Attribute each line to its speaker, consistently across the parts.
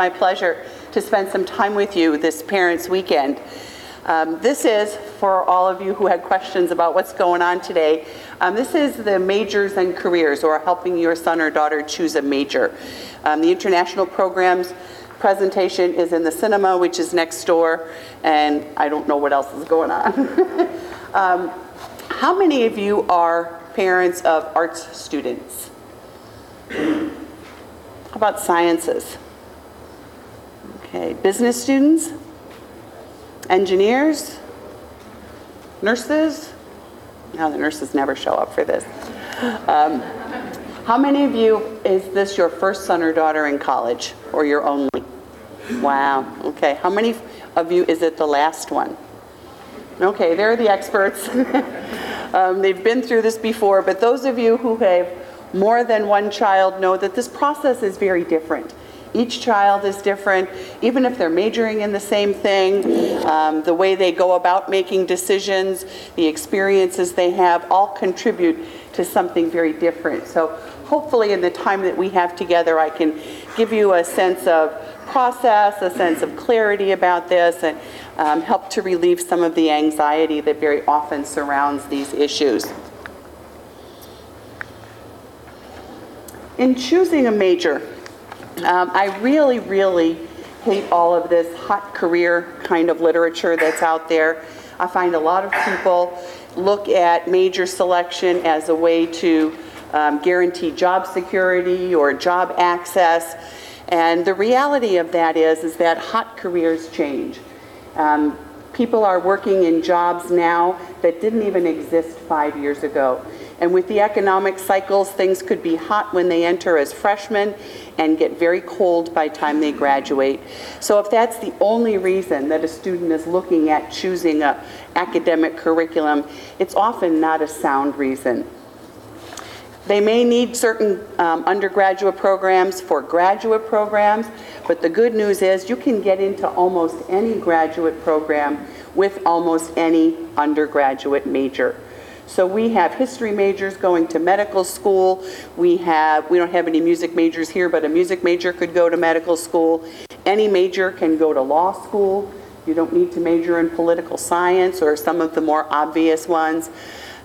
Speaker 1: my pleasure to spend some time with you this Parents' Weekend. Um, This is, for all of you who had questions about what's going on today, um, this is the majors and careers, or helping your son or daughter choose a major. Um, The international programs presentation is in the cinema, which is next door, and I don't know what else is going on. Um, How many of you are parents of arts students? How about sciences? Okay, business students? Engineers? Nurses? No, the nurses never show up for this. Um, How many of you, is this your first son or daughter in college, or your only? Wow, okay. How many of you, is it the last one? Okay, they're the experts. Um, They've been through this before, but those of you who have more than one child know that this process is very different. Each child is different, even if they're majoring in the same thing, um, the way they go about making decisions, the experiences they have, all contribute to something very different. So hopefully in the time that we have together, I can give you a sense of process, a sense of clarity about this, and um, help to relieve some of the anxiety that very often surrounds these issues. In choosing a major, um, I really, really hate all of this hot career kind of literature that's out there. I find a lot of people look at major selection as a way to um, guarantee job security or job access. And the reality of that is, is that hot careers change. Um, people are working in jobs now that didn't even exist five years ago. And with the economic cycles, things could be hot when they enter as freshmen and get very cold by the time they graduate. So if that's the only reason that a student is looking at choosing a academic curriculum, it's often not a sound reason. They may need certain um, undergraduate programs for graduate programs, but the good news is you can get into almost any graduate program with almost any undergraduate major. So we have history majors going to medical school. We have, we don't have any music majors here, but a music major could go to medical school. Any major can go to law school. You don't need to major in political science or some of the more obvious ones.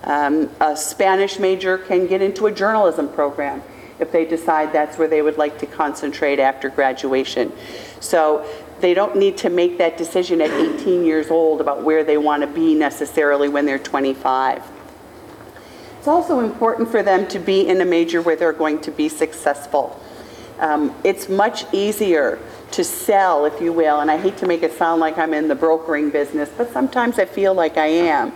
Speaker 1: Um, a Spanish major can get into a journalism program if they decide that's where they would like to concentrate after graduation. So they don't need to make that decision at 18 years old about where they want to be necessarily when they're 25. It's also important for them to be in a major where they're going to be successful. Um, it's much easier to sell, if you will, and I hate to make it sound like I'm in the brokering business, but sometimes I feel like I am.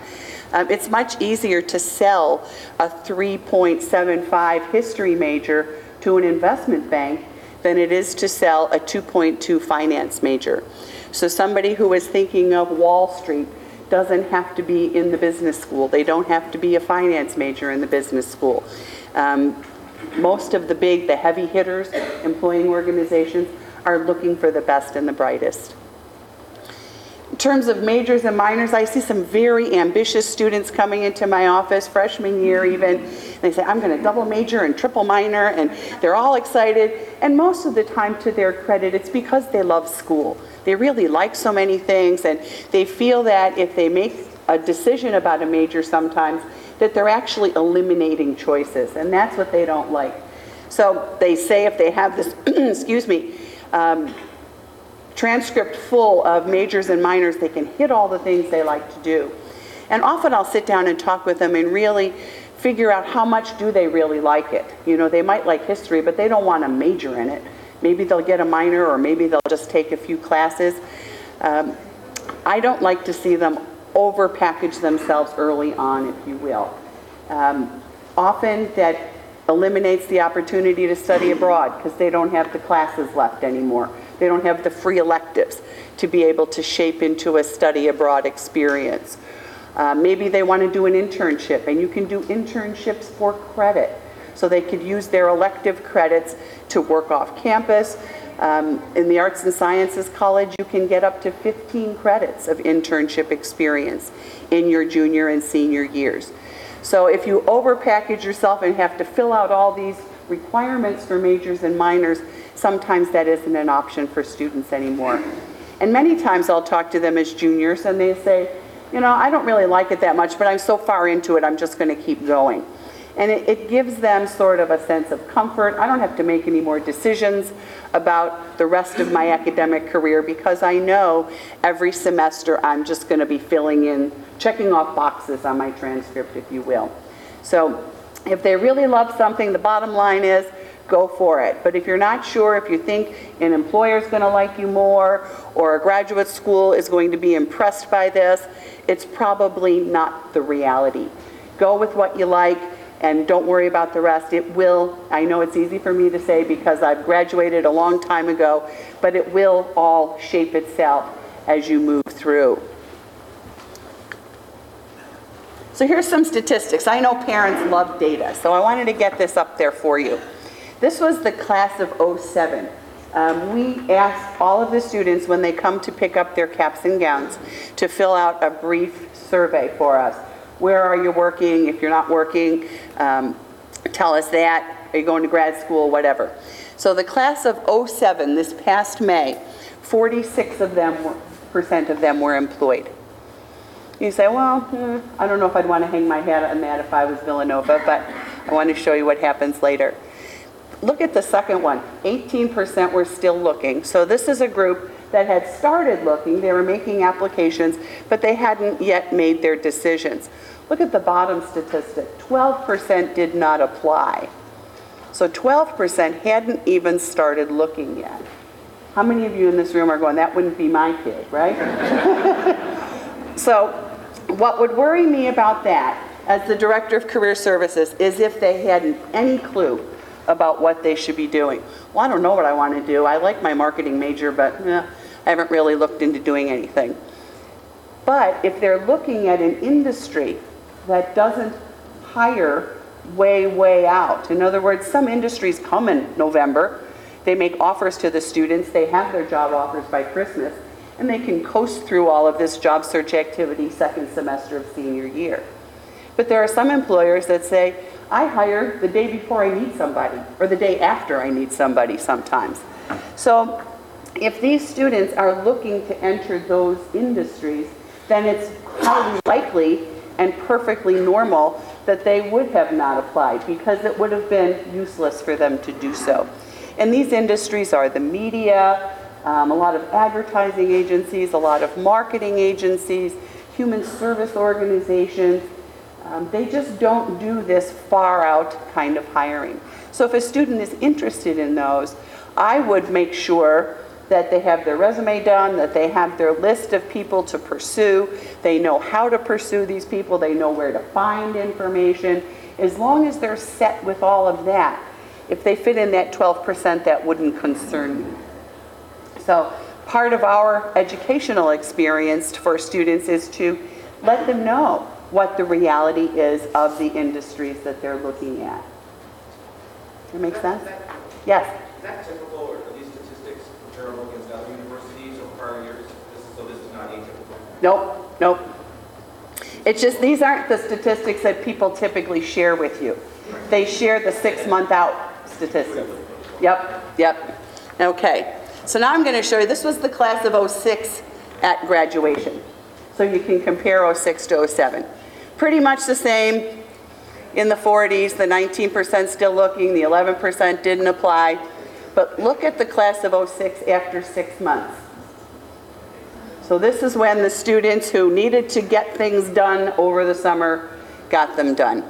Speaker 1: Um, it's much easier to sell a 3.75 history major to an investment bank than it is to sell a 2.2 finance major. So somebody who is thinking of Wall Street doesn't have to be in the business school. They don't have to be a finance major in the business school. Um, most of the big, the heavy hitters, employing organizations are looking for the best and the brightest. In terms of majors and minors, I see some very ambitious students coming into my office, freshman year even. They say, I'm going to double major and triple minor, and they're all excited. And most of the time, to their credit, it's because they love school. They really like so many things, and they feel that if they make a decision about a major sometimes, that they're actually eliminating choices, and that's what they don't like. So they say if they have this, excuse me, um, transcript full of majors and minors, they can hit all the things they like to do. And often I'll sit down and talk with them and really figure out how much do they really like it. You know, they might like history, but they don't want to major in it. Maybe they'll get a minor or maybe they'll just take a few classes. Um, I don't like to see them over package themselves early on, if you will. Um, often that eliminates the opportunity to study abroad because they don't have the classes left anymore. They don't have the free electives to be able to shape into a study abroad experience. Uh, maybe they want to do an internship, and you can do internships for credit. So they could use their elective credits to work off campus. Um, in the Arts and Sciences College, you can get up to 15 credits of internship experience in your junior and senior years. So if you overpackage yourself and have to fill out all these requirements for majors and minors, sometimes that isn't an option for students anymore. And many times I'll talk to them as juniors and they say, you know, I don't really like it that much, but I'm so far into it, I'm just going to keep going. And it, it gives them sort of a sense of comfort. I don't have to make any more decisions about the rest of my academic career because I know every semester I'm just going to be filling in, checking off boxes on my transcript, if you will. So if they really love something, the bottom line is go for it. But if you're not sure, if you think an employer is going to like you more or a graduate school is going to be impressed by this, it's probably not the reality. Go with what you like and don't worry about the rest. It will, I know it's easy for me to say because I've graduated a long time ago, but it will all shape itself as you move through. So here's some statistics. I know parents love data, so I wanted to get this up there for you. This was the class of 07. Um, we asked all of the students when they come to pick up their caps and gowns to fill out a brief survey for us. Where are you working? If you're not working, um, tell us that. Are you going to grad school? Whatever. So the class of 07, this past May, 46 of them, were, percent of them were employed. You say, well, hmm, I don't know if I'd want to hang my hat on that if I was Villanova, but I want to show you what happens later. Look at the second one. 18% were still looking. So this is a group that had started looking. They were making applications, but they hadn't yet made their decisions. Look at the bottom statistic. 12% did not apply. So 12% hadn't even started looking yet. How many of you in this room are going, that wouldn't be my kid, right? so what would worry me about that as the director of career services is if they hadn't any clue about what they should be doing. Well, I don't know what I want to do. I like my marketing major, but eh, I haven't really looked into doing anything. But if they're looking at an industry that doesn't hire way, way out, in other words, some industries come in November, they make offers to the students, they have their job offers by Christmas, and they can coast through all of this job search activity second semester of senior year. But there are some employers that say, I hire the day before I need somebody, or the day after I need somebody sometimes. So if these students are looking to enter those industries, then it's highly likely and perfectly normal that they would have not applied because it would have been useless for them to do so. And these industries are the media, um, a lot of advertising agencies, a lot of marketing agencies, human service organizations. Um, they just don't do this far out kind of hiring. So if a student is interested in those, I would make sure that they have their resume done, that they have their list of people to pursue, they know how to pursue these people, they know where to find information. As long as they're set with all of that, if they fit in that 12%, that wouldn't concern me. So part of our educational experience for students is to let them know what the reality is of the industries that they're looking at. That make sense? Yes?
Speaker 2: Is that typical, or are these statistics comparable against other universities or prior years? This is- So this is not atypical?
Speaker 1: Nope, nope. It's just, these aren't the statistics that people typically share with you. They share the six-month out statistics. Yep, yep. Okay, so now I'm going to show you, this was the class of '06 at graduation. So you can compare '06 to '07. Pretty much the same in the 40s, the 19% still looking, the 11% didn't apply. But look at the class of '06 after six months. So this is when the students who needed to get things done over the summer got them done.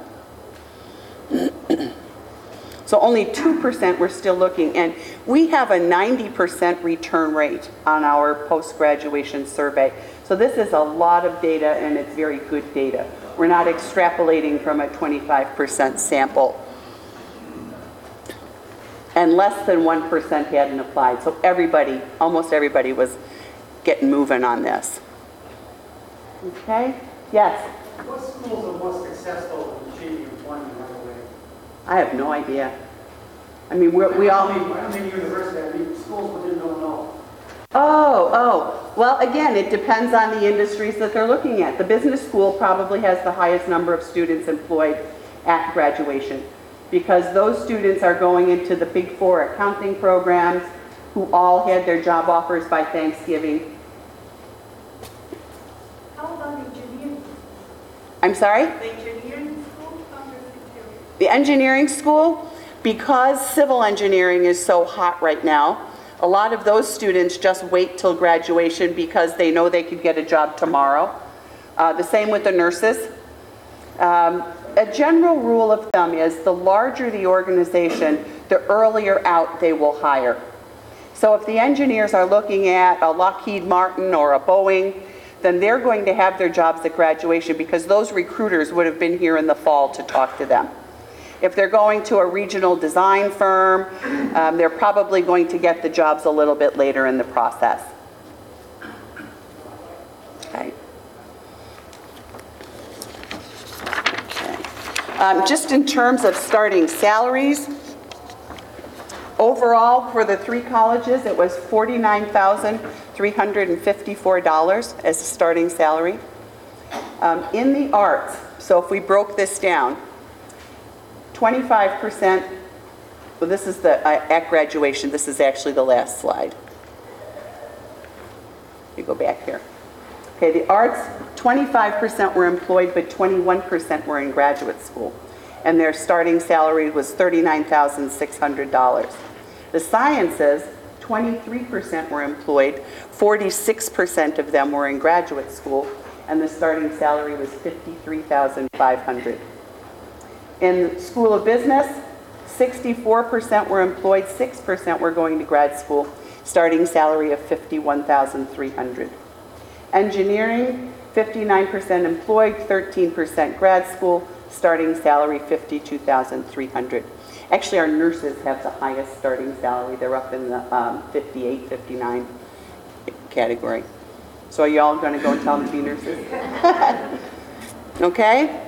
Speaker 1: So only 2% were still looking, and we have a 90% return rate on our post-graduation survey. So this is a lot of data, and it's very good data. We're not extrapolating from a 25% sample. And less than 1% hadn't applied, so everybody, almost everybody was getting moving on this. Okay? Yes?
Speaker 3: What schools are more successful in achieving employment right away?
Speaker 1: I have no idea. I mean, we're, we all.
Speaker 3: I mean, I mean university, I mean schools within Illinois.
Speaker 1: Oh, oh. Well, again, it depends on the industries that they're looking at. The business school probably has the highest number of students employed at graduation. because those students are going into the Big Four accounting programs who all had their job offers by Thanksgiving.
Speaker 4: How about engineering?
Speaker 1: I'm sorry?
Speaker 4: The engineering school under security?
Speaker 1: The engineering school, because civil engineering is so hot right now, a lot of those students just wait till graduation because they know they could get a job tomorrow. Uh, The same with the nurses. Um, A general rule of thumb is the larger the organization, the earlier out they will hire. So if the engineers are looking at a Lockheed Martin or a Boeing, then they're going to have their jobs at graduation because those recruiters would have been here in the fall to talk to them. If they're going to a regional design firm, um, they're probably going to get the jobs a little bit later in the process. Okay. Okay. Um, Just in terms of starting salaries, Overall, for the three colleges, it was $49,354 as a starting salary. Um, In the arts, so if we broke this down, 25%, well, this is the, uh, at graduation, this is actually the last slide. You go back here. Okay, the arts, 25% were employed, but 21% were in graduate school. And their starting salary was $39,600. The sciences, 23% were employed, 46% of them were in graduate school, and the starting salary was 53,500. In School of Business, 64% were employed, 6% were going to grad school, starting salary of 51,300. Engineering, 59% employed, 13% grad school, starting salary $52,300. Actually, our nurses have the highest starting salary. They're up in the um, 58, 59 category. So are y'all going to go and tell them to be nurses? Okay?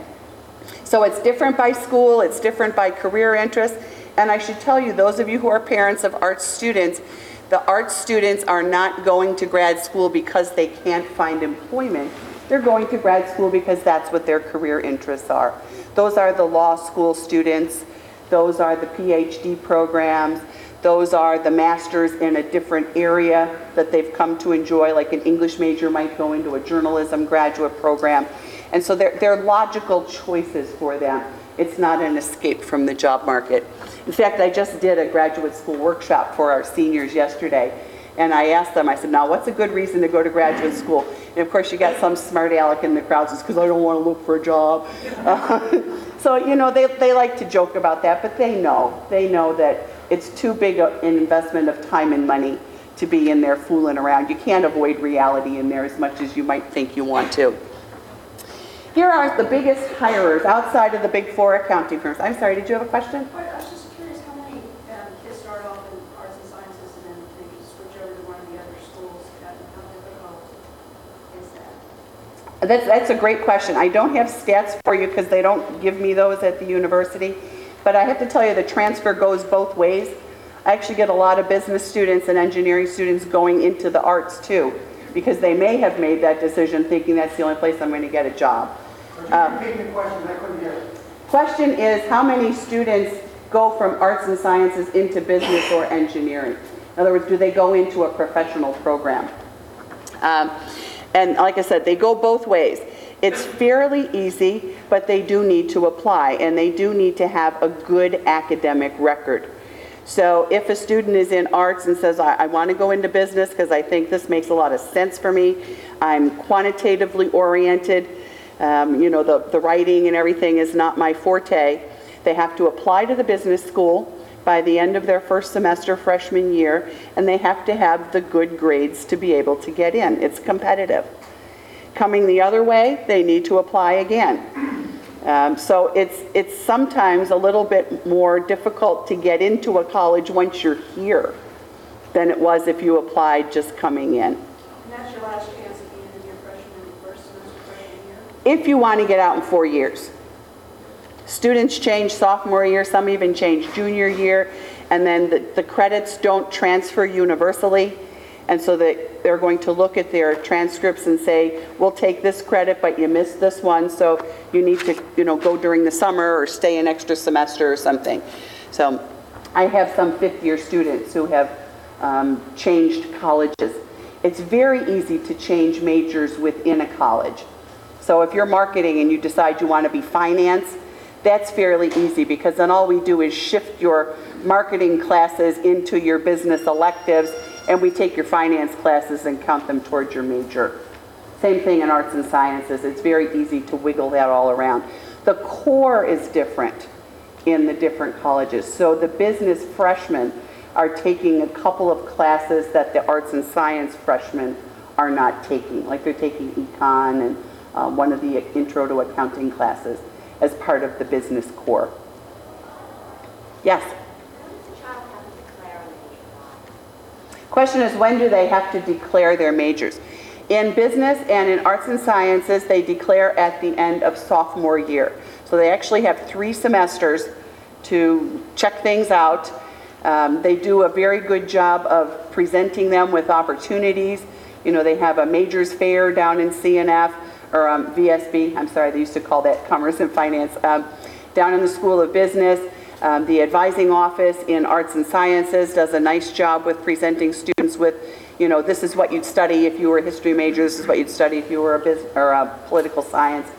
Speaker 1: So it's different by school, it's different by career interest. And I should tell you, those of you who are parents of art students, the art students are not going to grad school because they can't find employment. They're going to grad school because that's what their career interests are. Those are the law school students, those are the PhD programs, those are the masters in a different area that they've come to enjoy, like an English major might go into a journalism graduate program. And so they're, they're logical choices for them. It's not an escape from the job market. In fact, I just did a graduate school workshop for our seniors yesterday. And I asked them, I said, now what's a good reason to go to graduate school? And of course, you got some smart aleck in the crowd says, because I don't want to look for a job. so, you know, they, they like to joke about that, but they know. They know that it's too big an investment of time and money to be in there fooling around. You can't avoid reality in there as much as you might think you want to. Here are the biggest hirers outside of the big four accounting firms. I'm sorry, did you have a question?
Speaker 4: Well, I was just curious how many um, kids start off in arts and sciences and then maybe switch over to one of the other schools? and How difficult is that?
Speaker 1: That's, that's a great question. I don't have stats for you because they don't give me those at the university. But I have to tell you, the transfer goes both ways. I actually get a lot of business students and engineering students going into the arts too, because they may have made that decision thinking that's the only place I'm going to get a job.
Speaker 3: Could you repeat the question? I couldn't hear. it.
Speaker 1: Question is, how many students go from arts and sciences into business or engineering? In other words, do they go into a professional program? Um, And like I said, they go both ways. It's fairly easy, but they do need to apply, and they do need to have a good academic record. So if a student is in arts and says, I, I want to go into business because I think this makes a lot of sense for me, I'm quantitatively oriented, um, you know, the, the writing and everything is not my forte, they have to apply to the business school by the end of their first semester freshman year, and they have to have the good grades to be able to get in. It's competitive. Coming the other way, they need to apply again. Um, So it's, it's sometimes a little bit more difficult to get into a college once you're here than it was if you applied just coming in.
Speaker 4: And that's your last chance at being in your freshman, first semester freshman year?
Speaker 1: If you want to get out in four years. Students change sophomore year, some even change junior year, and then the, the credits don't transfer universally. And so they're going to look at their transcripts and say, we'll take this credit, but you missed this one, so you need to, you know, go during the summer or stay an extra semester or something. So I have some fifth-year students who have um, changed colleges. It's very easy to change majors within a college. So if you're marketing and you decide you want to be finance, that's fairly easy because then all we do is shift your marketing classes into your business electives and we take your finance classes and count them towards your major. Same thing in arts and sciences. It's very easy to wiggle that all around. The core is different in the different colleges. So the business freshmen are taking a couple of classes that the arts and science freshmen are not taking, like they're taking econ and uh, one of the intro to accounting classes as part of the business core. Yes? Question is, when do they have to declare their majors? In business and in arts and sciences, they declare at the end of sophomore year. So they actually have three semesters to check things out. Um, They do a very good job of presenting them with opportunities. You know, they have a majors fair down in CNF, or um, VSB, I'm sorry, they used to call that Commerce and Finance, um, down in the School of Business. Um, The advising office in arts and sciences does a nice job with presenting students with, you know, this is what you'd study if you were a history major, this is what you'd study if you were a bus, or a political science.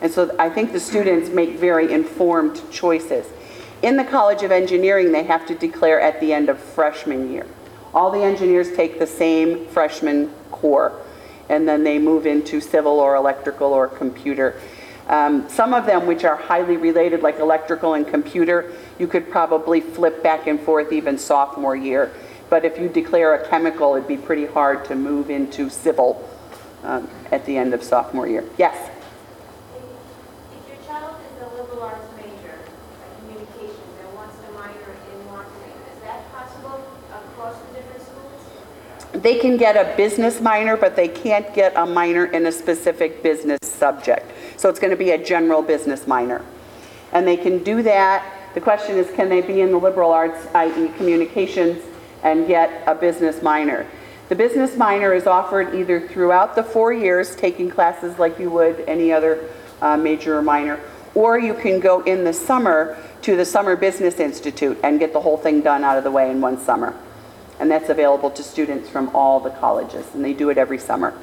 Speaker 1: And so I think the students make very informed choices. In the College of Engineering, they have to declare at the end of freshman year. All the engineers take the same freshman core, and then they move into civil or electrical or computer. Um, Some of them, which are highly related, like electrical and computer, you could probably flip back and forth even sophomore year. But if you declare a chemical, it'd be pretty hard to move into civil um, at the end of sophomore year. Yes?
Speaker 5: If your child is a liberal arts major, like communications, and wants to minor in marketing, is that possible across the different schools?
Speaker 1: They can get a business minor, but they can't get a minor in a specific business subject. So it's going to be a general business minor. And they can do that. The question is, can they be in the liberal arts, i.e. communications, and get a business minor? The business minor is offered either throughout the four years, taking classes like you would any other uh, major or minor, or you can go in the summer to the Summer Business Institute and get the whole thing done out of the way in one summer. And that's available to students from all the colleges, and they do it every summer.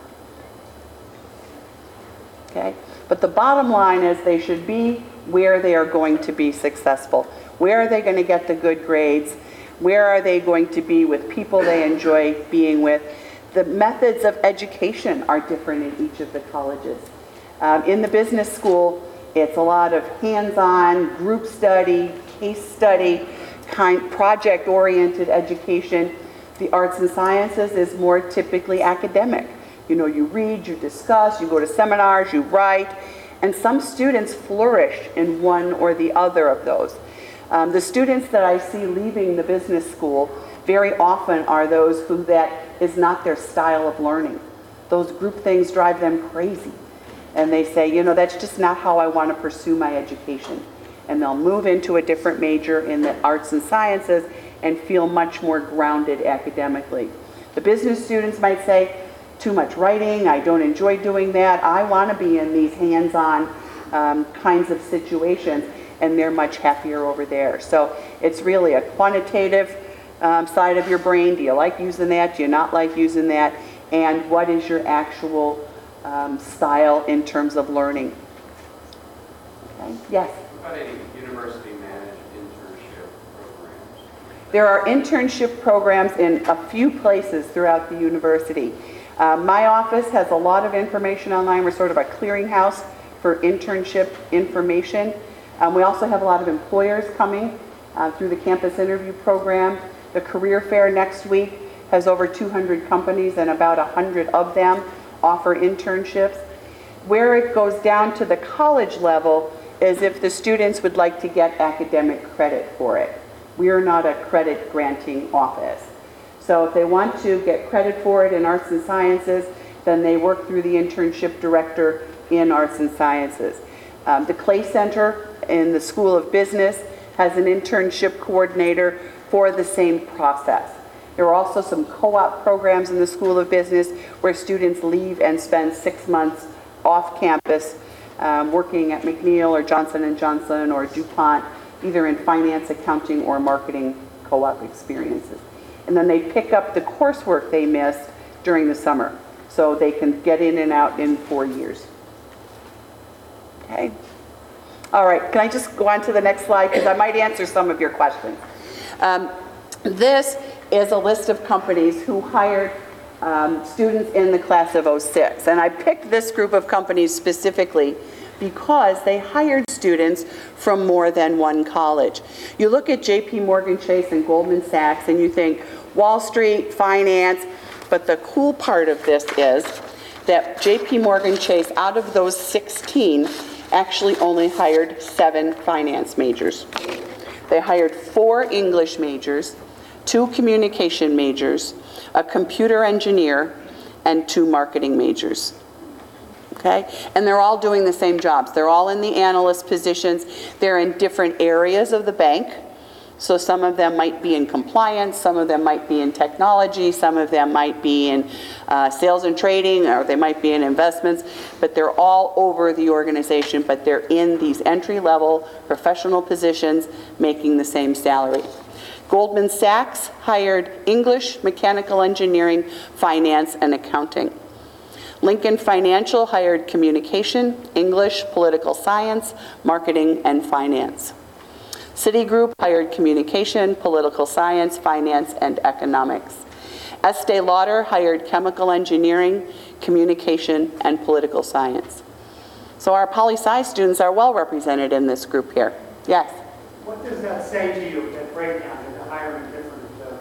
Speaker 1: Okay? But the bottom line is they should be where they are going to be successful. Where are they going to get the good grades? Where are they going to be with people they enjoy being with? The methods of education are different in each of the colleges. Um, in the business school, it's a lot of hands-on, group study, case study, kind, project-oriented education. The arts and sciences is more typically academic. You know, you read, you discuss, you go to seminars, you write, and some students flourish in one or the other of those. Um, the students that I see leaving the business school very often are those who that is not their style of learning. Those group things drive them crazy. And they say, you know, that's just not how I want to pursue my education. And they'll move into a different major in the arts and sciences and feel much more grounded academically. The business students might say, too much writing, I don't enjoy doing that, I want to be in these hands-on um, kinds of situations, and they're much happier over there. So it's really a quantitative um, side of your brain. Do you like using that? Do you not like using that? And what is your actual um, style in terms of learning? Okay. Yes?
Speaker 6: What about any university-managed internship programs?
Speaker 1: There are internship programs in a few places throughout the university. Uh, My office has a lot of information online. We're sort of a clearinghouse for internship information. Um, We also have a lot of employers coming uh, through the campus interview program. The career fair next week has over 200 companies and about 100 of them offer internships. Where it goes down to the college level is if the students would like to get academic credit for it. We are not a credit granting office. So if they want to get credit for it in arts and sciences, then they work through the internship director in arts and sciences. Um, The Clay Center in the School of Business has an internship coordinator for the same process. There are also some co-op programs in the School of Business where students leave and spend six months off campus um, working at McNeil or Johnson and Johnson or DuPont, either in finance, accounting, or marketing co-op experiences. And then they pick up the coursework they missed during the summer, so they can get in and out in four years. Okay? All right, can I just go on to the next slide, because I might answer some of your questions. Um, This is a list of companies who hired um, students in the class of '06. And I picked this group of companies specifically because they hired students from more than one college. You look at JP Morgan Chase and Goldman Sachs and you think Wall Street, finance, but the cool part of this is that JP Morgan Chase, out of those 16, actually only hired seven finance majors. They hired four English majors, two communication majors, a computer engineer, and two marketing majors. Okay? And they're all doing the same jobs. They're all in the analyst positions. They're in different areas of the bank. So some of them might be in compliance, some of them might be in technology, some of them might be in uh, sales and trading, or they might be in investments, but they're all over the organization, but they're in these entry-level professional positions making the same salary. Goldman Sachs hired English, mechanical engineering, finance, and accounting. Lincoln Financial hired communication, English, political science, marketing, and finance. Citigroup hired communication, political science, finance, and economics. Estee Lauder hired chemical engineering, communication, and political science. So our poli-sci students are well represented in this group here. Yes?
Speaker 3: What does that say to you, that breakdown, that the hiring different uh,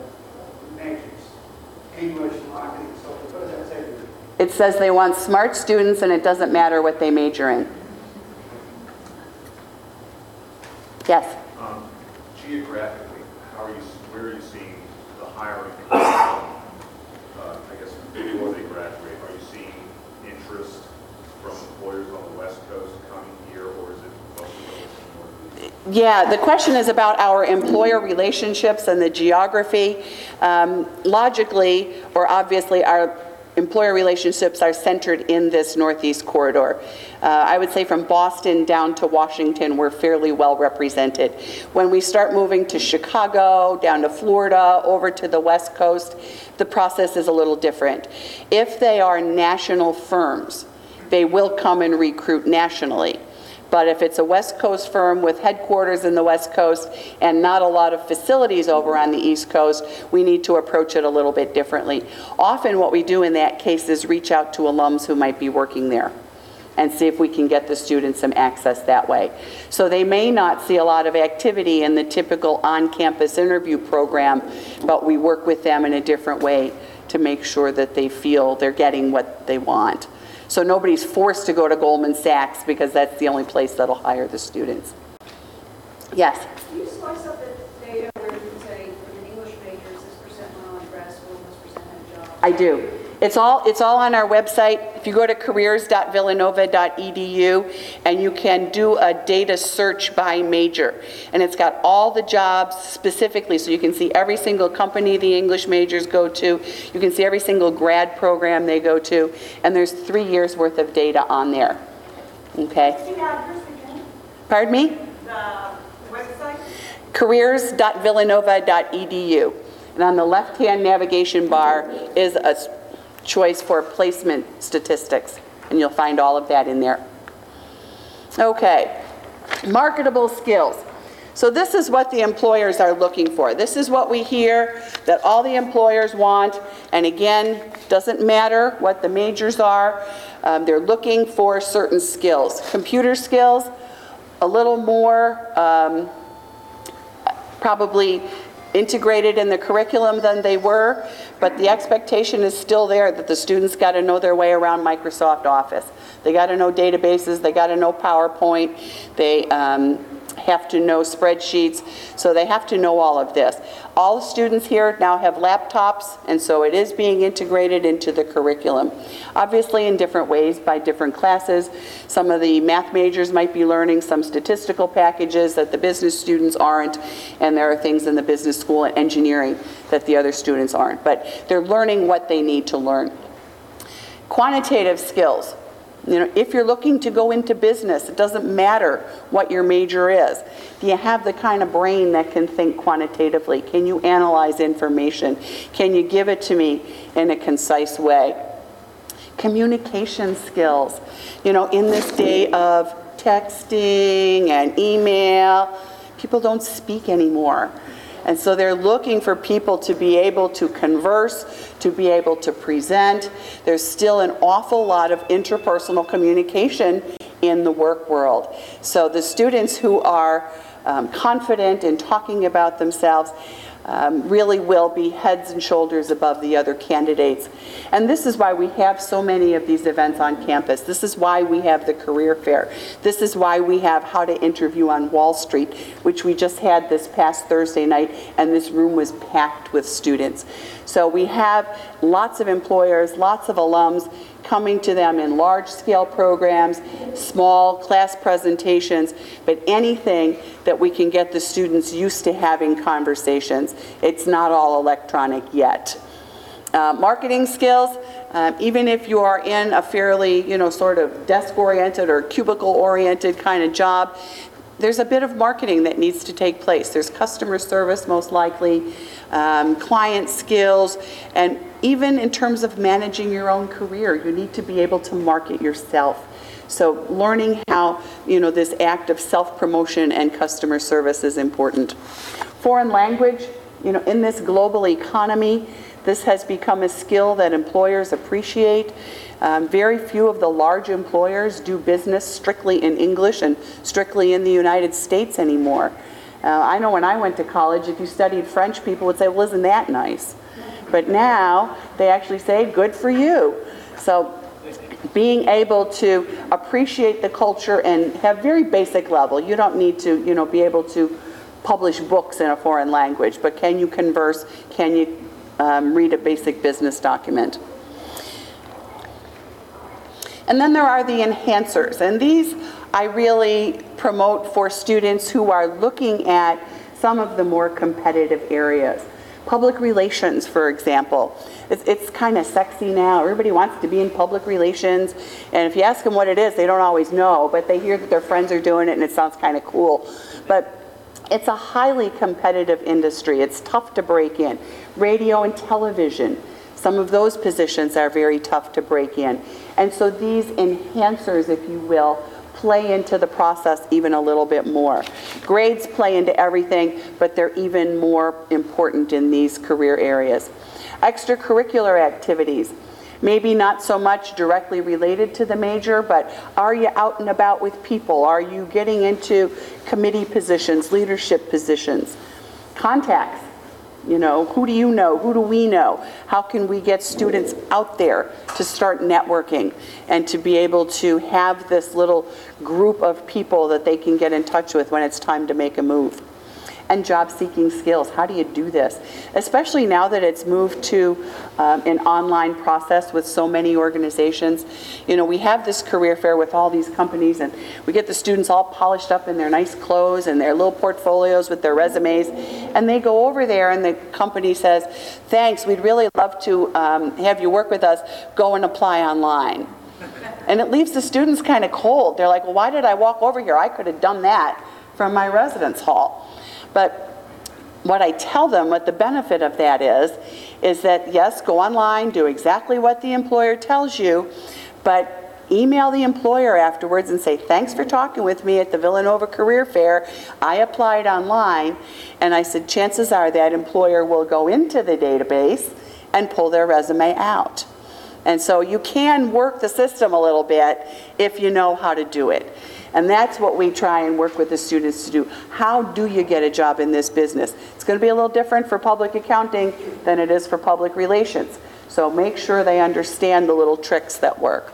Speaker 3: majors? English, marketing, so forth, what does that say to you?
Speaker 1: It says they want smart students and it doesn't matter what they major in. Yes?
Speaker 7: Um, Geographically, how are you, where are you seeing the hiring? Uh, I guess before they graduate, are you seeing interest from employers on the West Coast coming here, or is it mostly going to the Northeast?
Speaker 1: Yeah, the question is about our employer relationships and the geography. Um, Logically, or obviously, our employer relationships are centered in this northeast corridor. Uh, I would say from Boston down to Washington, we're fairly well represented. When we start moving to Chicago, down to Florida, over to the West Coast, the process is a little different. If they are national firms, they will come and recruit nationally. But if it's a West Coast firm with headquarters in the West Coast and not a lot of facilities over on the East Coast, we need to approach it a little bit differently. Often what we do in that case is reach out to alums who might be working there and see if we can get the students some access that way. So they may not see a lot of activity in the typical on-campus interview program, but we work with them in a different way to make sure that they feel they're getting what they want. So nobody's forced to go to Goldman Sachs because that's the only place that'll hire the students. Yes?
Speaker 4: Can you slice up data where you can say, for the English majors, this percent went on grad school, this percent had jobs?
Speaker 1: I do. It's all, it's all on our website. If you go to careers.villanova.edu, and you can do a data search by major. And it's got all the jobs specifically, so you can see every single company the English majors go to. You can see every single grad program they go to, and there's three years' worth of data on there. Okay?
Speaker 4: The address again,
Speaker 1: Pardon me?
Speaker 4: the website?
Speaker 1: careers.villanova.edu. And on the left-hand navigation bar is a choice for placement statistics, and you'll find all of that in there. Okay, marketable skills. So this is what the employers are looking for. This is what we hear that all the employers want, and again, doesn't matter what the majors are, um, they're looking for certain skills. Computer skills, a little more um, probably integrated in the curriculum than they were, but the expectation is still there that the students got to know their way around Microsoft Office. They got to know databases, they got to know PowerPoint, they um, have to know spreadsheets, so they have to know all of this. All the students here now have laptops, and so it is being integrated into the curriculum. Obviously in different ways by different classes. Some of the math majors might be learning some statistical packages that the business students aren't, and there are things in the business school and engineering that the other students aren't. But they're learning what they need to learn. Quantitative skills. You know, if you're looking to go into business, it doesn't matter what your major is. Do you have the kind of brain that can think quantitatively? Can you analyze information? Can you give it to me in a concise way? Communication skills. You know, in this day of texting and email, people don't speak anymore. And so they're looking for people to be able to converse, to be able to present. There's still an awful lot of interpersonal communication in the work world. So the students who are um, confident in talking about themselves um, really will be heads and shoulders above the other candidates. And this is why we have so many of these events on campus. This is why we have the career fair. This is why we have How to Interview on Wall Street, which we just had this past Thursday night, and this room was packed with students. So we have lots of employers, lots of alums coming to them in large-scale programs, small class presentations, but anything that we can get the students used to having conversations. It's not all electronic yet. Uh, marketing skills, um, even if you are in a fairly, you know, sort of desk-oriented or cubicle-oriented kind of job, there's a bit of marketing that needs to take place. There's customer service, most likely, um, client skills, and even in terms of managing your own career, you need to be able to market yourself. So learning how, you know, this act of self-promotion and customer service is important. Foreign language, you know, in this global economy, this has become a skill that employers appreciate. Um, very few of the large employers do business strictly in English and strictly in the United States anymore. Uh, I know when I went to college, if you studied French, people would say, well, isn't that nice? But now they actually say, good for you. So being able to appreciate the culture and have very basic level. You don't need to, you know, be able to publish books in a foreign language, but can you converse? Can you um, read a basic business document? And then there are the enhancers, and these I really promote for students who are looking at some of the more competitive areas. Public relations, for example. It's, it's kind of sexy now. Everybody wants to be in public relations. And if you ask them what it is, they don't always know, but they hear that their friends are doing it and it sounds kind of cool. But it's a highly competitive industry. It's tough to break in. Radio and television, some of those positions are very tough to break in. And so these enhancers, if you will, play into the process even a little bit more. Grades play into everything, but they're even more important in these career areas. Extracurricular activities, maybe not so much directly related to the major, but are you out and about with people? Are you getting into committee positions, leadership positions? Contacts, you know, who do you know? Who do we know? How can we get students out there to start networking and to be able to have this little group of people that they can get in touch with when it's time to make a move? And job seeking skills. How do you do this? Especially now that it's moved to um, an online process with so many organizations. You know, we have this career fair with all these companies, and we get the students all polished up in their nice clothes and their little portfolios with their resumes. And they go over there, and the company says, Thanks, we'd really love to um, have you work with us. Go and apply online. And it leaves the students kind of cold. They're like, Well, why did I walk over here? I could have done that from my residence hall. But what I tell them, what the benefit of that is, is that yes, go online, do exactly what the employer tells you, but email the employer afterwards and say, thanks for talking with me at the Villanova Career Fair. I applied online, and I said, chances are that employer will go into the database and pull their resume out. And so you can work the system a little bit if you know how to do it. And that's what we try and work with the students to do. How do you get a job in this business? It's going to be a little different for public accounting than it is for public relations. So make sure they understand the little tricks that work.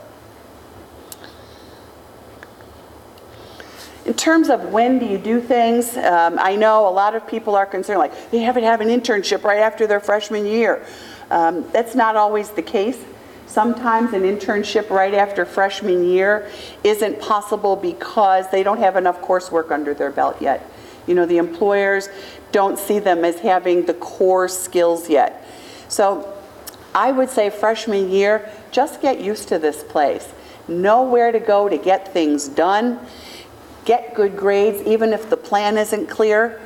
Speaker 1: In terms of when do you do things, um, I know a lot of people are concerned, like, they have to have an internship right after their freshman year. Um, that's not always the case. Sometimes an internship right after freshman year isn't possible because they don't have enough coursework under their belt yet. You know, the employers don't see them as having the core skills yet. So I would say freshman year, just get used to this place. know where to go to get things done, get good grades, even if the plan isn't clear.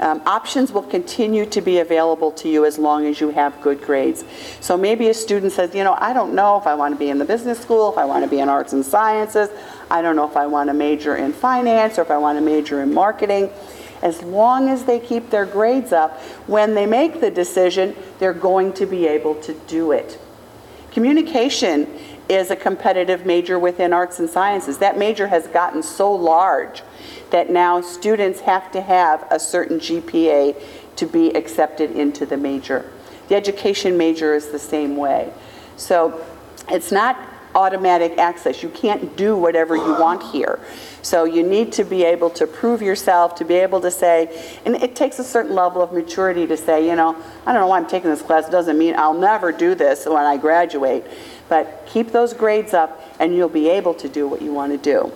Speaker 1: Um, Options will continue to be available to you as long as you have good grades. So maybe a student says, you know, I don't know if I want to be in the business school, if I want to be in arts and sciences, I don't know if I want to major in finance, or if I want to major in marketing. As long as they keep their grades up, when they make the decision, they're going to be able to do it. Communication is a competitive major within arts and sciences. That major has gotten so large that now students have to have a certain GPA to be accepted into the major. The education major is the same way. So it's not automatic access. You can't do whatever you want here. So you need to be able to prove yourself, to be able to say, and it takes a certain level of maturity to say, you know, I don't know why I'm taking this class. It doesn't mean I'll never do this when I graduate. But keep those grades up and you'll be able to do what you want to do.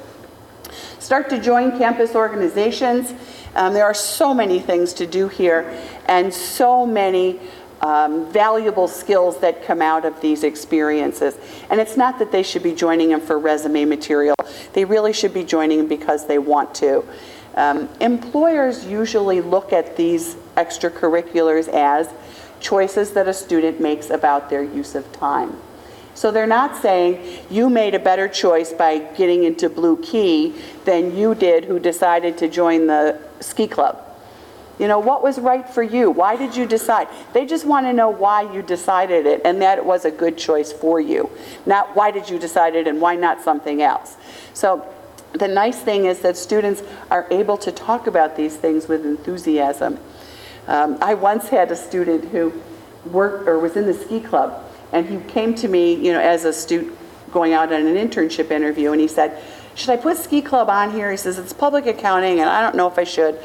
Speaker 1: Start to join campus organizations. Um, there are so many things to do here and so many um, valuable skills that come out of these experiences. And it's not that they should be joining them for resume material. They really should be joining them because they want to. Um, employers usually look at these extracurriculars as choices that a student makes about their use of time. So they're not saying you made a better choice by getting into Blue Key than you did who decided to join the ski club. You know, what was right for you? Why did you decide? They just want to know why you decided it and that it was a good choice for you. Not why did you decide it and why not something else. So the nice thing is that students are able to talk about these things with enthusiasm. Um, I once had a student who worked or was in the ski club and he came to me, you know, as a student going out on an internship interview, and he said, should I put ski club on here? He says, it's public accounting, and I don't know if I should.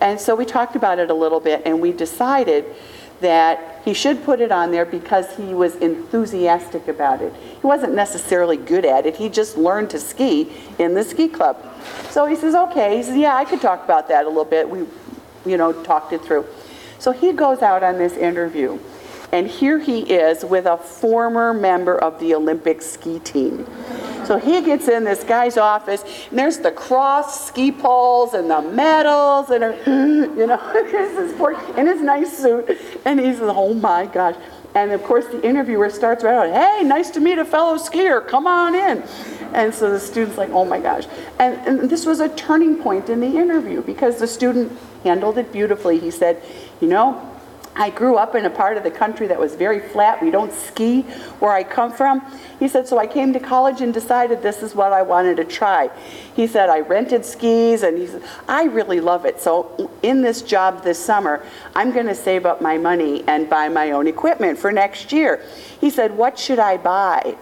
Speaker 1: And so we talked about it a little bit, and we decided that he should put it on there because he was enthusiastic about it. He wasn't necessarily good at it, he just learned to ski in the ski club. So he says, okay. He says, yeah, I could talk about that a little bit. We, you know, talked it through. So he goes out on this interview. And here he is with a former member of the Olympic ski team. So he gets in this guy's office, and there's the cross ski poles and the medals, and you know, this poor in his nice suit, and he's like, oh my gosh. And of course, the interviewer starts right out, "Hey, nice to meet a fellow skier. Come on in." And so the student's like, "Oh my gosh!" And, and this was a turning point in the interview because the student handled it beautifully. He said, "You know." I grew up in a part of the country that was very flat. We don't ski where I come from. He said, so I came to college and decided this is what I wanted to try. He said, I rented skis and he said, I really love it. So in this job this summer, I'm going to save up my money and buy my own equipment for next year. He said, what should I buy?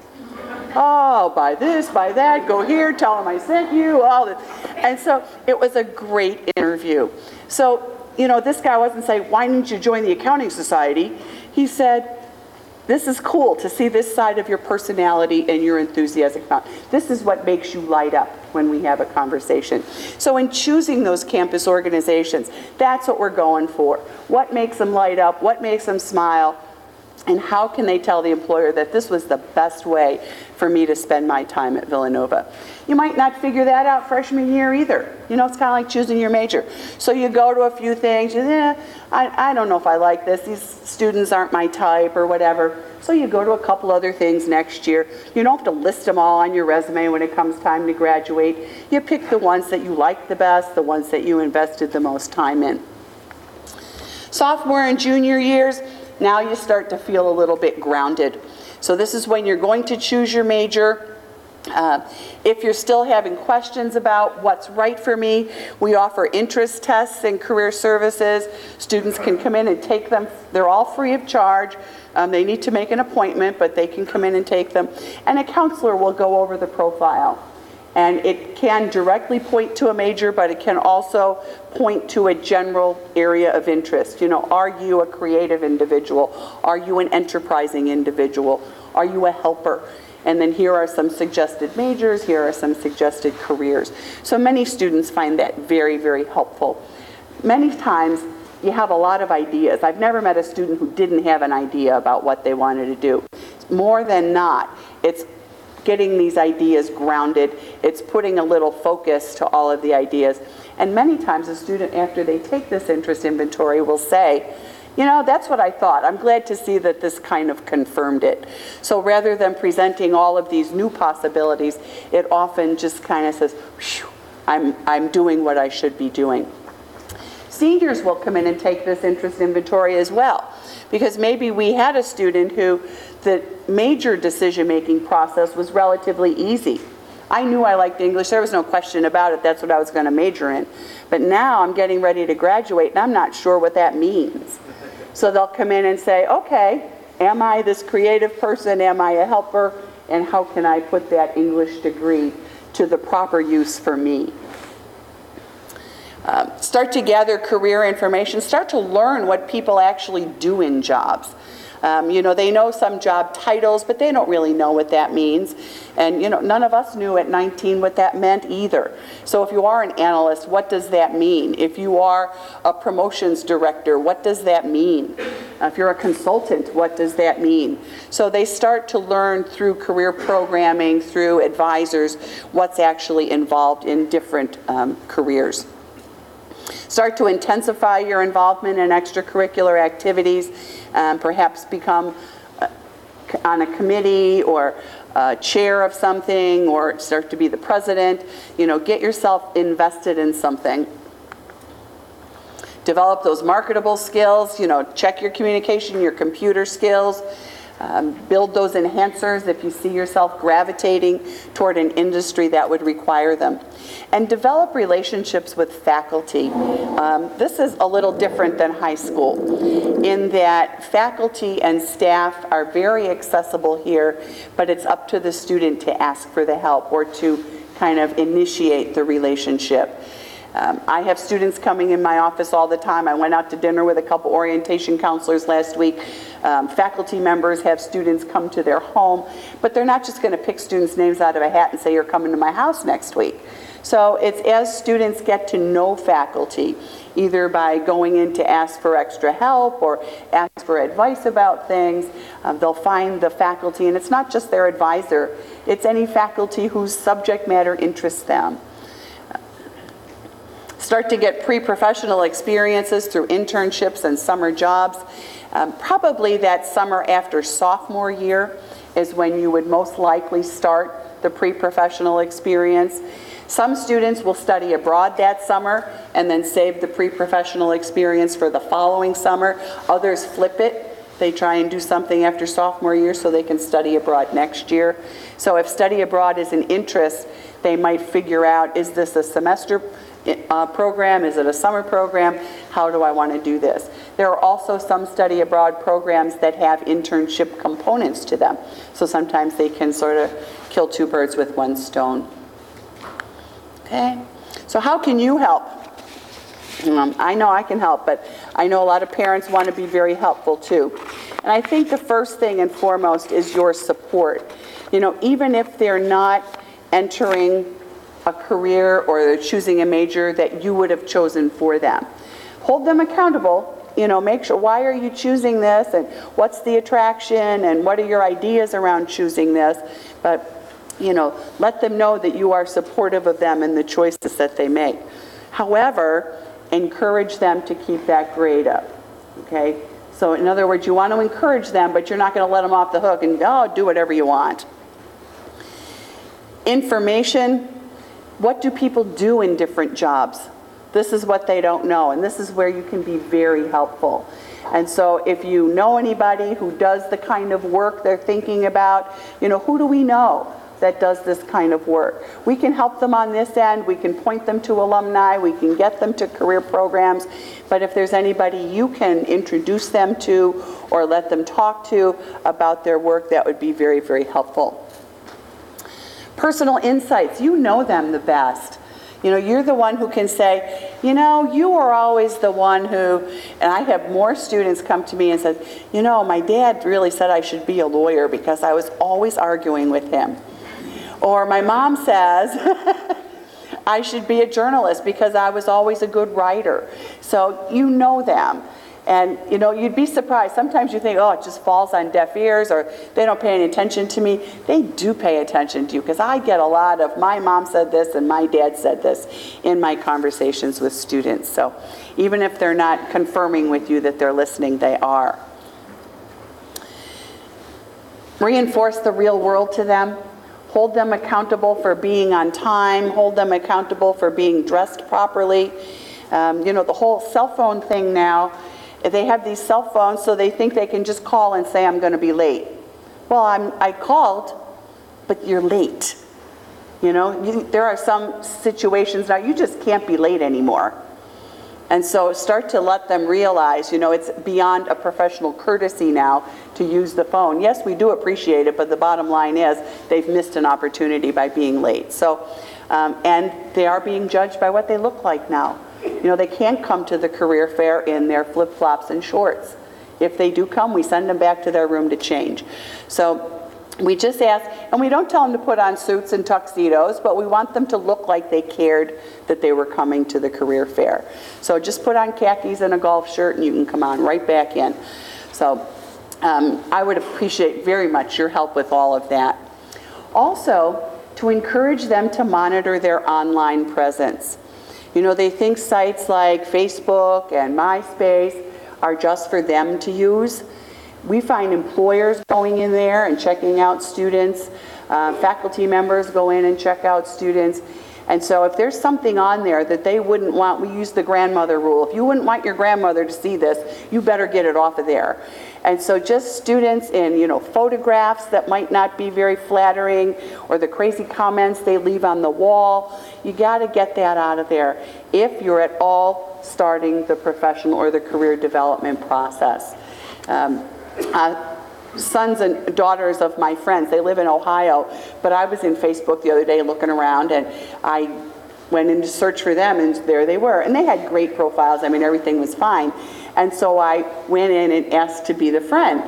Speaker 1: Oh, buy this, buy that, go here, tell them I sent you, all this. And so it was a great interview. So you know, this guy wasn't saying, why didn't you join the accounting society? He said, this is cool to see this side of your personality and your enthusiasm. This is what makes you light up when we have a conversation. So in choosing those campus organizations, that's what we're going for. What makes them light up? What makes them smile? And how can they tell the employer that this was the best way for me to spend my time at Villanova? You might not figure that out freshman year either. You know, it's kind of like choosing your major. So you go to a few things, you eh, I, I don't know if I like this. These students aren't my type or whatever. So you go to a couple other things next year. You don't have to list them all on your resume when it comes time to graduate. You pick the ones that you like the best, the ones that you invested the most time in. Sophomore and junior years, now you start to feel a little bit grounded. So this is when you're going to choose your major. Uh, if you're still having questions about what's right for me, we offer interest tests and career services. Students can come in and take them. They're all free of charge. Um, they need to make an appointment, but they can come in and take them. And a counselor will go over the profile. And it can directly point to a major, but it can also point to a general area of interest. You know, are you a creative individual? Are you an enterprising individual? Are you a helper? And then here are some suggested majors, here are some suggested careers. So many students find that very, very helpful. Many times you have a lot of ideas. I've never met a student who didn't have an idea about what they wanted to do. More than not, it's getting these ideas grounded. It's putting a little focus to all of the ideas. And many times a student, after they take this interest inventory, will say, you know, that's what I thought. I'm glad to see that this kind of confirmed it. So rather than presenting all of these new possibilities, it often just kind of says, "Phew, I'm, I'm doing what I should be doing. Seniors will come in and take this interest inventory as well, because maybe we had a student who the major decision-making process was relatively easy. I knew I liked English, there was no question about it, that's what I was going to major in. But now I'm getting ready to graduate, and I'm not sure what that means. So they'll come in and say, okay, am I this creative person, am I a helper, and how can I put that English degree to the proper use for me? Um, start to gather career information, start to learn what people actually do in jobs. Um, you know, they know some job titles, but they don't really know what that means. And, you know, none of us knew at 19 what that meant either. So if you are an analyst, what does that mean? If you are a promotions director, what does that mean? Uh, if you're a consultant, what does that mean? So they start to learn through career programming, through advisors, what's actually involved in different um, careers. Start to intensify your involvement in extracurricular activities, um, perhaps become uh, on a committee or uh, chair of something or start to be the president. You know, get yourself invested in something. Develop those marketable skills, you know, check your communication, your computer skills. Um, build those enhancers if you see yourself gravitating toward an industry that would require them. And develop relationships with faculty. Um, this is a little different than high school in that faculty and staff are very accessible here, but it's up to the student to ask for the help or to kind of initiate the relationship. Um, I have students coming in my office all the time. I went out to dinner with a couple orientation counselors last week. Um, faculty members have students come to their home, but they're not just going to pick students' names out of a hat and say, You're coming to my house next week. So it's as students get to know faculty, either by going in to ask for extra help or ask for advice about things, um, they'll find the faculty, and it's not just their advisor, it's any faculty whose subject matter interests them. Start to get pre-professional experiences through internships and summer jobs. Um, probably that summer after sophomore year is when you would most likely start the pre-professional experience. Some students will study abroad that summer and then save the pre-professional experience for the following summer. Others flip it. They try and do something after sophomore year so they can study abroad next year. So if study abroad is an interest, they might figure out, is this a semester uh, program? Is it a summer program? How do I want to do this? There are also some study abroad programs that have internship components to them. So sometimes they can sort of kill two birds with one stone. Okay? So how can you help? Um, I know I can help, but I know a lot of parents want to be very helpful too. And I think the first thing and foremost is your support. You know, even if they're not entering a career or they're choosing a major that you would have chosen for them. Hold them accountable. You know, make sure why are you choosing this and what's the attraction and what are your ideas around choosing this. But, you know, let them know that you are supportive of them and the choices that they make. However, encourage them to keep that grade up. Okay? So, in other words, you want to encourage them, but you're not going to let them off the hook and, oh, do whatever you want. Information what do people do in different jobs? This is what they don't know, and this is where you can be very helpful. And so if you know anybody who does the kind of work they're thinking about, you know, who do we know that does this kind of work? We can help them on this end, we can point them to alumni, we can get them to career programs, but if there's anybody you can introduce them to or let them talk to about their work, that would be very, very helpful. Personal insights, you know them the best. You know, you're the one who can say, you know, you are always the one who, and I have more students come to me and said, you know, my dad really said I should be a lawyer because I was always arguing with him. Or my mom says, I should be a journalist because I was always a good writer. So you know them. And, you know, you'd be surprised. Sometimes you think, oh, it just falls on deaf ears or they don't pay any attention to me. They do pay attention to you because I get a lot of, my mom said this and my dad said this in my conversations with students. So even if they're not confirming with you that they're listening, they are. Reinforce the real world to them. Hold them accountable for being on time. Hold them accountable for being dressed properly. Um, you know, the whole cell phone thing now, they have these cell phones, so they think they can just call and say, I'm going to be late. Well, I'm, I called, but you're late. You know, you, there are some situations now you just can't be late anymore. And so start to let them realize, you know, it's beyond a professional courtesy now to use the phone. Yes, we do appreciate it, but the bottom line is they've missed an opportunity by being late. So, um, and they are being judged by what they look like now. You know, they can't come to the career fair in their flip flops and shorts. If they do come, we send them back to their room to change. So we just ask, and we don't tell them to put on suits and tuxedos, but we want them to look like they cared that they were coming to the career fair. So just put on khakis and a golf shirt and you can come on right back in. So um, I would appreciate very much your help with all of that. Also, to encourage them to monitor their online presence. You know, they think sites like Facebook and MySpace are just for them to use. We find employers going in there and checking out students. Uh, faculty members go in and check out students. And so if there's something on there that they wouldn't want, we use the grandmother rule. If you wouldn't want your grandmother to see this, you better get it off of there. And so just students in, you know, photographs that might not be very flattering or the crazy comments they leave on the wall, you got to get that out of there if you're at all starting the professional or the career development process. Um, uh, sons and daughters of my friends. They live in Ohio, but I was in Facebook the other day looking around and I went in to search for them and there they were. And they had great profiles. I mean, everything was fine. And so I went in and asked to be the friend.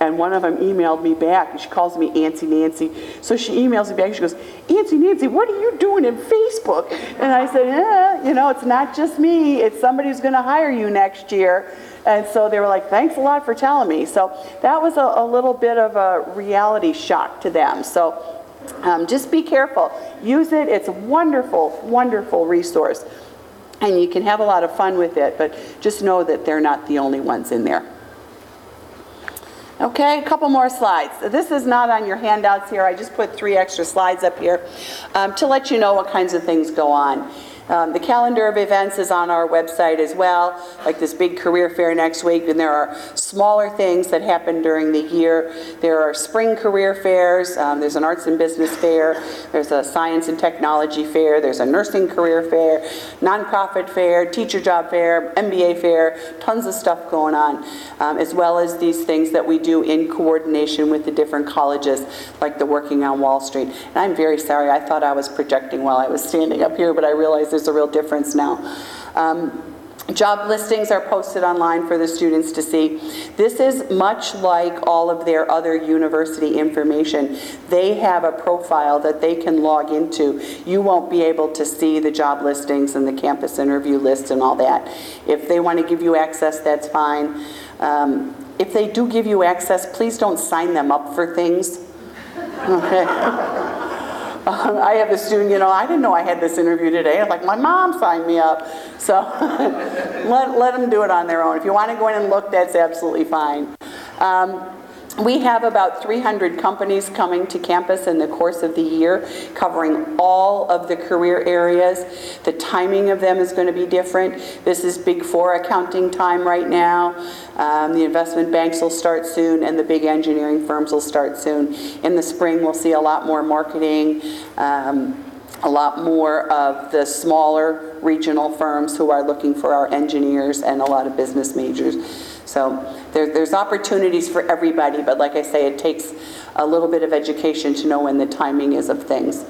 Speaker 1: And one of them emailed me back. and She calls me Auntie Nancy. So she emails me back. She goes, Auntie Nancy, what are you doing in Facebook? And I said, eh, you know, it's not just me. It's somebody who's going to hire you next year. And so they were like, thanks a lot for telling me. So that was a, a little bit of a reality shock to them. So um, just be careful. Use it. It's a wonderful, wonderful resource. And you can have a lot of fun with it, but just know that they're not the only ones in there. Okay, a couple more slides. This is not on your handouts here. I just put three extra slides up here um, to let you know what kinds of things go on. Um, the calendar of events is on our website as well, like this big career fair next week, and there are smaller things that happen during the year. There are spring career fairs, um, there's an arts and business fair, there's a science and technology fair, there's a nursing career fair, nonprofit fair, teacher job fair, MBA fair, tons of stuff going on, um, as well as these things that we do in coordination with the different colleges, like the Working on Wall Street. And I'm very sorry, I thought I was projecting while I was standing up here, but I realized there's a real difference now. Um, Job listings are posted online for the students to see. This is much like all of their other university information. They have a profile that they can log into. You won't be able to see the job listings and the campus interview list and all that. If they want to give you access, that's fine. Um, if they do give you access, please don't sign them up for things. Okay. Um, I have a student, you know, I didn't know I had this interview today. I'm like, my mom signed me up. So let, let them do it on their own. If you want to go in and look, that's absolutely fine. Um, we have about 300 companies coming to campus in the course of the year, covering all of the career areas. The timing of them is going to be different. This is Big Four accounting time right now. Um, the investment banks will start soon, and the big engineering firms will start soon. In the spring, we'll see a lot more marketing. Um, a lot more of the smaller regional firms who are looking for our engineers and a lot of business majors. So there, there's opportunities for everybody, but like I say, it takes a little bit of education to know when the timing is of things.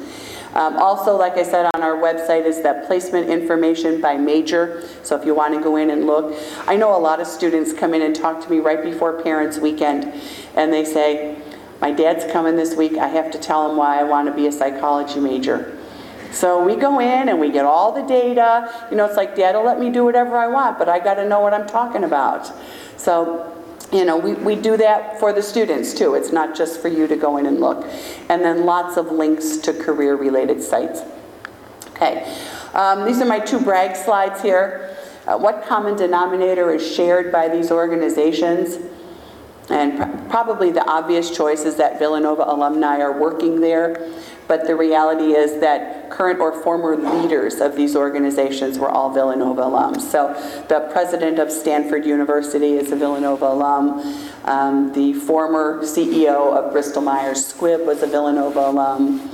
Speaker 1: Um, also, like I said on our website, is that placement information by major. So if you want to go in and look, I know a lot of students come in and talk to me right before Parents Weekend, and they say, "My dad's coming this week. I have to tell him why I want to be a psychology major." So we go in and we get all the data. You know, it's like, Dad'll let me do whatever I want, but I got to know what I'm talking about. So, you know, we, we do that for the students too. It's not just for you to go in and look. And then lots of links to career-related sites. Okay, um, these are my two brag slides here. Uh, what common denominator is shared by these organizations? And pr- probably the obvious choice is that Villanova alumni are working there, but the reality is that current or former leaders of these organizations were all Villanova alums. So the president of Stanford University is a Villanova alum. Um, the former CEO of Bristol Myers Squibb was a Villanova alum.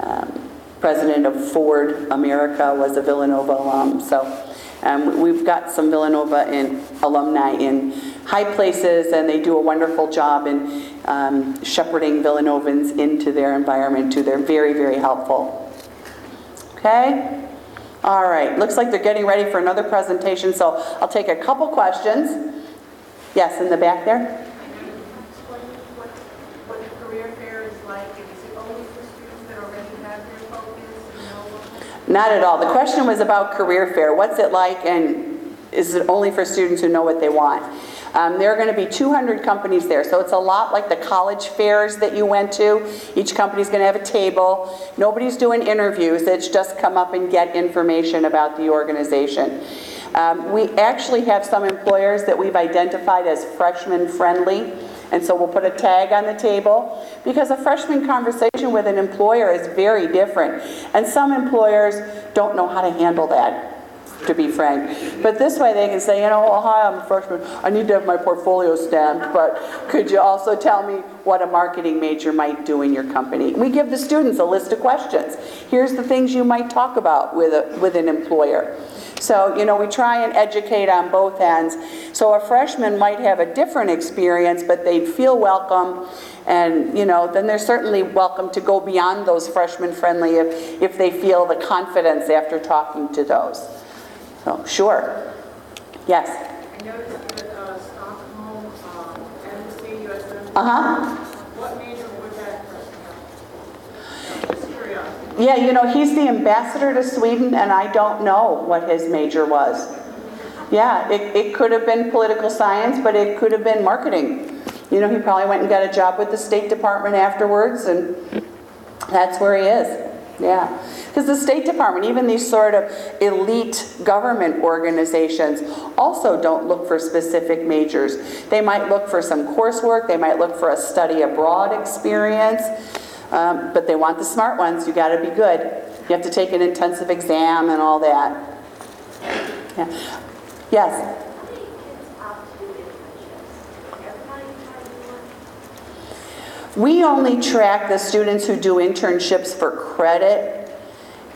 Speaker 1: Um, President of Ford America was a Villanova alum. So um, we've got some Villanova in, alumni in high places, and they do a wonderful job in um, shepherding Villanovans into their environment too. They're very, very helpful. Okay? All right, looks like they're getting ready for another presentation, so I'll take a couple questions. Yes, in the back there? Not at all. The question was about career fair. What's it like and is it only for students who know what they want? Um, there are going to be 200 companies there, so it's a lot like the college fairs that you went to. Each company's going to have a table. Nobody's doing interviews. It's just come up and get information about the organization. Um, we actually have some employers that we've identified as freshman friendly. And so we'll put a tag on the table because a freshman conversation with an employer is very different. And some employers don't know how to handle that, to be frank. But this way they can say, you know, well, hi, I'm a freshman. I need to have my portfolio stamped, but could you also tell me what a marketing major might do in your company? We give the students a list of questions. Here's the things you might talk about with, a, with an employer. So, you know, we try and educate on both ends. So a freshman might have a different experience, but they'd feel welcome. And, you know, then they're certainly welcome to go beyond those freshman friendly if, if they feel the confidence after talking to those. So, sure. Yes.
Speaker 4: I noticed that uh, Stockholm, um, USM,
Speaker 1: Uh-huh.
Speaker 4: what major would that person have? Just.
Speaker 1: Yeah, you know, he's the ambassador to Sweden, and I don't know what his major was. Yeah, it, it could have been political science, but it could have been marketing. You know, he probably went and got a job with the State Department afterwards, and that's where he is. Yeah. Because the State Department, even these sort of elite government organizations, also don't look for specific majors. They might look for some coursework, they might look for a study abroad experience, um, but they want the smart ones. You got to be good. You have to take an intensive exam and all that. Yeah. Yes.
Speaker 5: How many kids opt to do internships? Everybody try to do one?
Speaker 1: We only track the students who do internships for credit,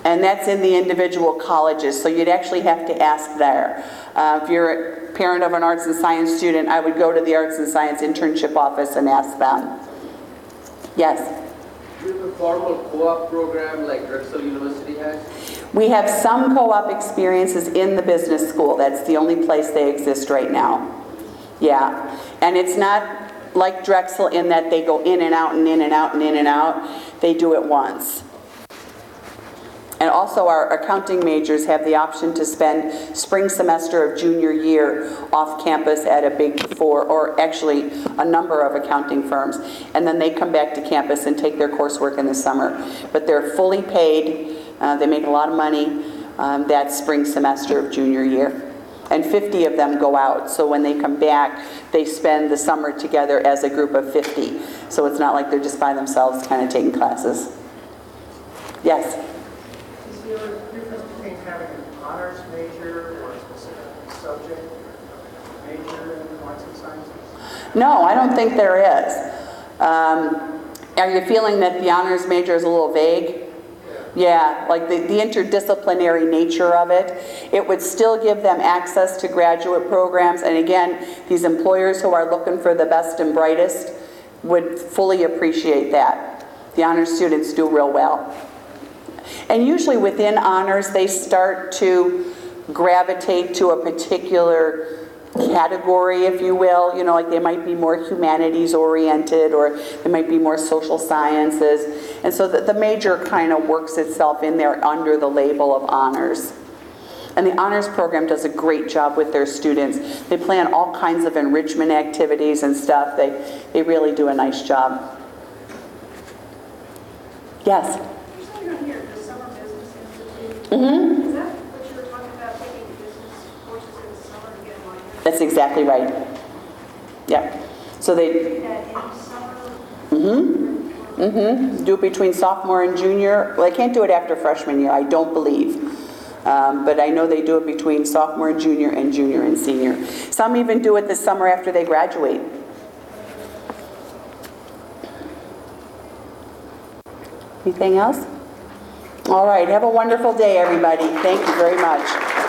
Speaker 1: and that's in the individual colleges, so you'd actually have to ask there. Uh, If you're a parent of an arts and science student, I would go to the arts and science internship office and ask them. Yes?
Speaker 8: Do you have a formal co-op program like Drexel University has?
Speaker 1: We have some co-op experiences in the business school. That's the only place they exist right now. Yeah. And it's not like Drexel in that they go in and out and in and out and in and out. They do it once. And also our accounting majors have the option to spend spring semester of junior year off campus at a big four, or actually a number of accounting firms. And then they come back to campus and take their coursework in the summer. But they're fully paid, uh, they make a lot of money um, that spring semester of junior year. And 50 of them go out, so when they come back, they spend the summer together as a group of 50. So it's not like they're just by themselves kind of taking classes. Yes?
Speaker 3: Is there a difference between having an honors major or a specific subject major in arts and sciences?
Speaker 1: No, I don't think there is. Um, Are you feeling that the honors major is a little vague? Yeah, like the, the interdisciplinary nature of it. It would still give them access to graduate programs, and again, these employers who are looking for the best and brightest would fully appreciate that. The honors students do real well. And usually within honors, they start to gravitate to a particular category, if you will. You know, like they might be more humanities oriented or they might be more social sciences. And so the, the major kind of works itself in there under the label of honors. And the honors program does a great job with their students. They plan all kinds of enrichment activities and stuff. They, they really do a nice job. Yes?
Speaker 4: There's something on here, the Summer Business Institute.
Speaker 1: Mm-hmm.
Speaker 4: That what you were talking about, taking business courses in the summer to get a minor?
Speaker 1: That's exactly right. Yeah. So they,
Speaker 4: Do that in summer?
Speaker 1: mm-hmm, mm-hmm, do it between sophomore and junior. Well, they can't do it after freshman year, I don't believe. Um, but I know they do it between sophomore and junior and junior and senior. Some even do it the summer after they graduate. Anything else? All right, have a wonderful day, everybody. Thank you very much.